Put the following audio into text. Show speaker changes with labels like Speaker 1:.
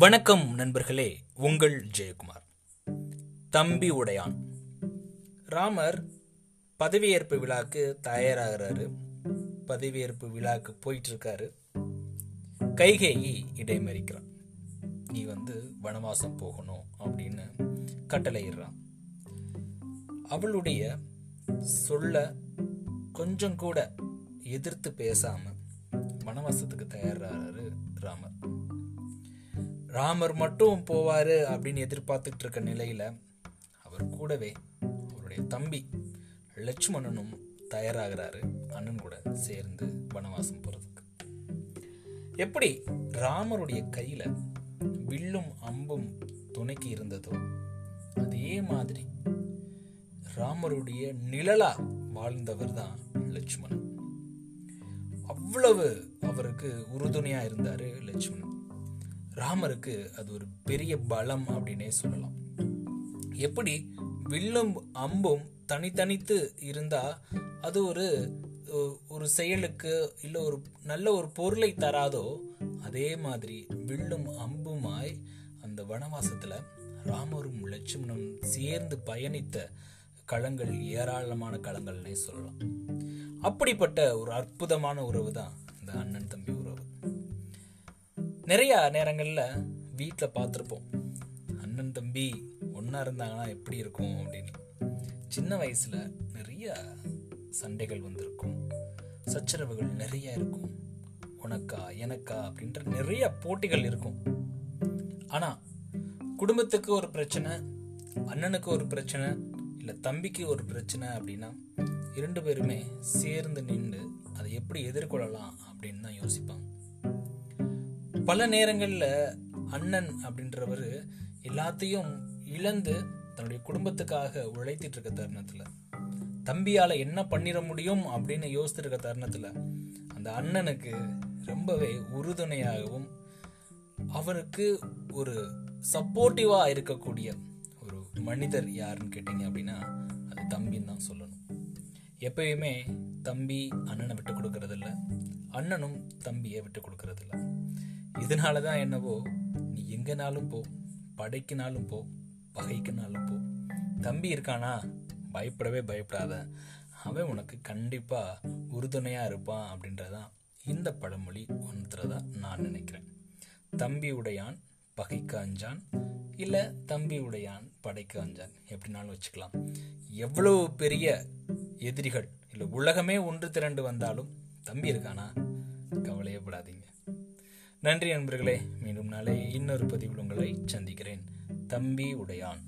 Speaker 1: வணக்கம் நண்பர்களே உங்கள் ஜெயக்குமார். தம்பி உடையான். ராமர் பதவியேற்பு விழாக்கு தயாராகிறாரு. பதவியேற்பு விழாக்கு போயிட்டு இருக்காரு கைகேயி இடைமறிக்கிறான். நீ வந்து வனவாசம் போகணும் அப்படின்னு கட்டளையிடுறான். அவளுடைய சொல்ல கொஞ்சம் கூட எதிர்த்து பேசாம வனவாசத்துக்கு தயாராகிறாரு ராமர். ராமர் மட்டும் போவார் அப்படின்னு எதிர்பார்த்துட்டு இருக்க நிலையில் அவர் கூடவே அவருடைய தம்பி லட்சுமணனும் தயாராகிறாரு அண்ணன் கூட சேர்ந்து வனவாசம் போகிறதுக்கு எப்படி ராமருடைய கையில் வில்லும் அம்பும் துணைக்கு இருந்ததோ அதே மாதிரி ராமருடைய நிழலா வாழ்ந்தவர் தான் லட்சுமணன். அவ்வளவு அவருக்கு உறுதுணையா இருந்தாரு லட்சுமணன். ராமருக்கு அது ஒரு பெரிய பலம் அப்படின்னே சொல்லலாம். எப்படி வில்லும் அம்பும் தனித்தனித்து இருந்தா அது ஒரு ஒரு செயலுக்கு இல்லை ஒரு நல்ல ஒரு பொருளை தராதோ அதே மாதிரி வில்லும் அம்புமாய் அந்த வனவாசத்துல ராமரும் லட்சுமணம் சேர்ந்து பயணித்த களங்கள் ஏராளமான களங்கள்னே சொல்லலாம். அப்படிப்பட்ட ஒரு அற்புதமான உறவு தான் இந்த அண்ணன் தம்பி நிறைய நேரங்களில் வீட்டில் பார்த்துருப்போம் அண்ணன் தம்பி ஒன்றா இருந்தாங்கன்னா எப்படி இருக்கும் அப்படின்னு. சின்ன வயசில் நிறைய சண்டைகள் வந்திருக்கும். சச்சரவுகள் நிறைய இருக்கும். உனக்கா எனக்கா அப்படின்ற நிறைய போட்டிகள் இருக்கும். ஆனால் குடும்பத்துக்கு ஒரு பிரச்சனை அண்ணனுக்கு ஒரு பிரச்சனை இல்லை தம்பிக்கு ஒரு பிரச்சனை அப்படின்னா இரண்டு பேருமே சேர்ந்து நின்று அதை எப்படி எதிர்கொள்ளலாம் அப்படின்னு தான் யோசிப்பாங்க. பல நேரங்களில் அண்ணன் அப்படின்றவர் எல்லாத்தையும் இழந்து தன்னுடைய குடும்பத்துக்காக உழைத்திட்டு இருக்க தருணத்துல. தம்பியால என்ன பண்ணிட முடியும் அப்படின்னு யோசித்து இருக்க தருணத்துல அந்த அண்ணனுக்கு ரொம்பவே உறுதுணையாகவும் அவருக்கு ஒரு சப்போர்ட்டிவாக இருக்கக்கூடிய ஒரு மனிதர் யாருன்னு கேட்டீங்க அப்படின்னா அது தம்பின்னு தான் சொல்லணும். எப்பயுமே தம்பி அண்ணனை விட்டு கொடுக்கறதில்ல அண்ணனும் தம்பியை விட்டு கொடுக்கறதில்ல. இதனால தான் என்னவோ நீ எங்கனாலும் போ படைக்குனாலும் போ பகைக்குனாலும் போ. தம்பி இருக்கானா? பயப்படவே பயப்படாத. அவன் உனக்கு கண்டிப்பாக உறுதுணையாக இருப்பான் அப்படின்றதான் இந்த பழமொழி ஒன்றதா நான் நினைக்கிறேன். தம்பி உடையான் பகைக்கு அஞ்சான் இல்லை தம்பி உடையான் படைக்கு அஞ்சான். எப்படினாலும் வச்சுக்கலாம். எவ்வளோ பெரிய எதிரிகள் இல்லை உலகமே ஒன்று திரண்டு வந்தாலும் தம்பி இருக்கானா? கவலையப்படாதீங்க நன்றி நண்பர்களே மீண்டும் நாளை இன்னொரு பதிவில் உங்களை சந்திக்கிறேன். தம்பி உடையான்.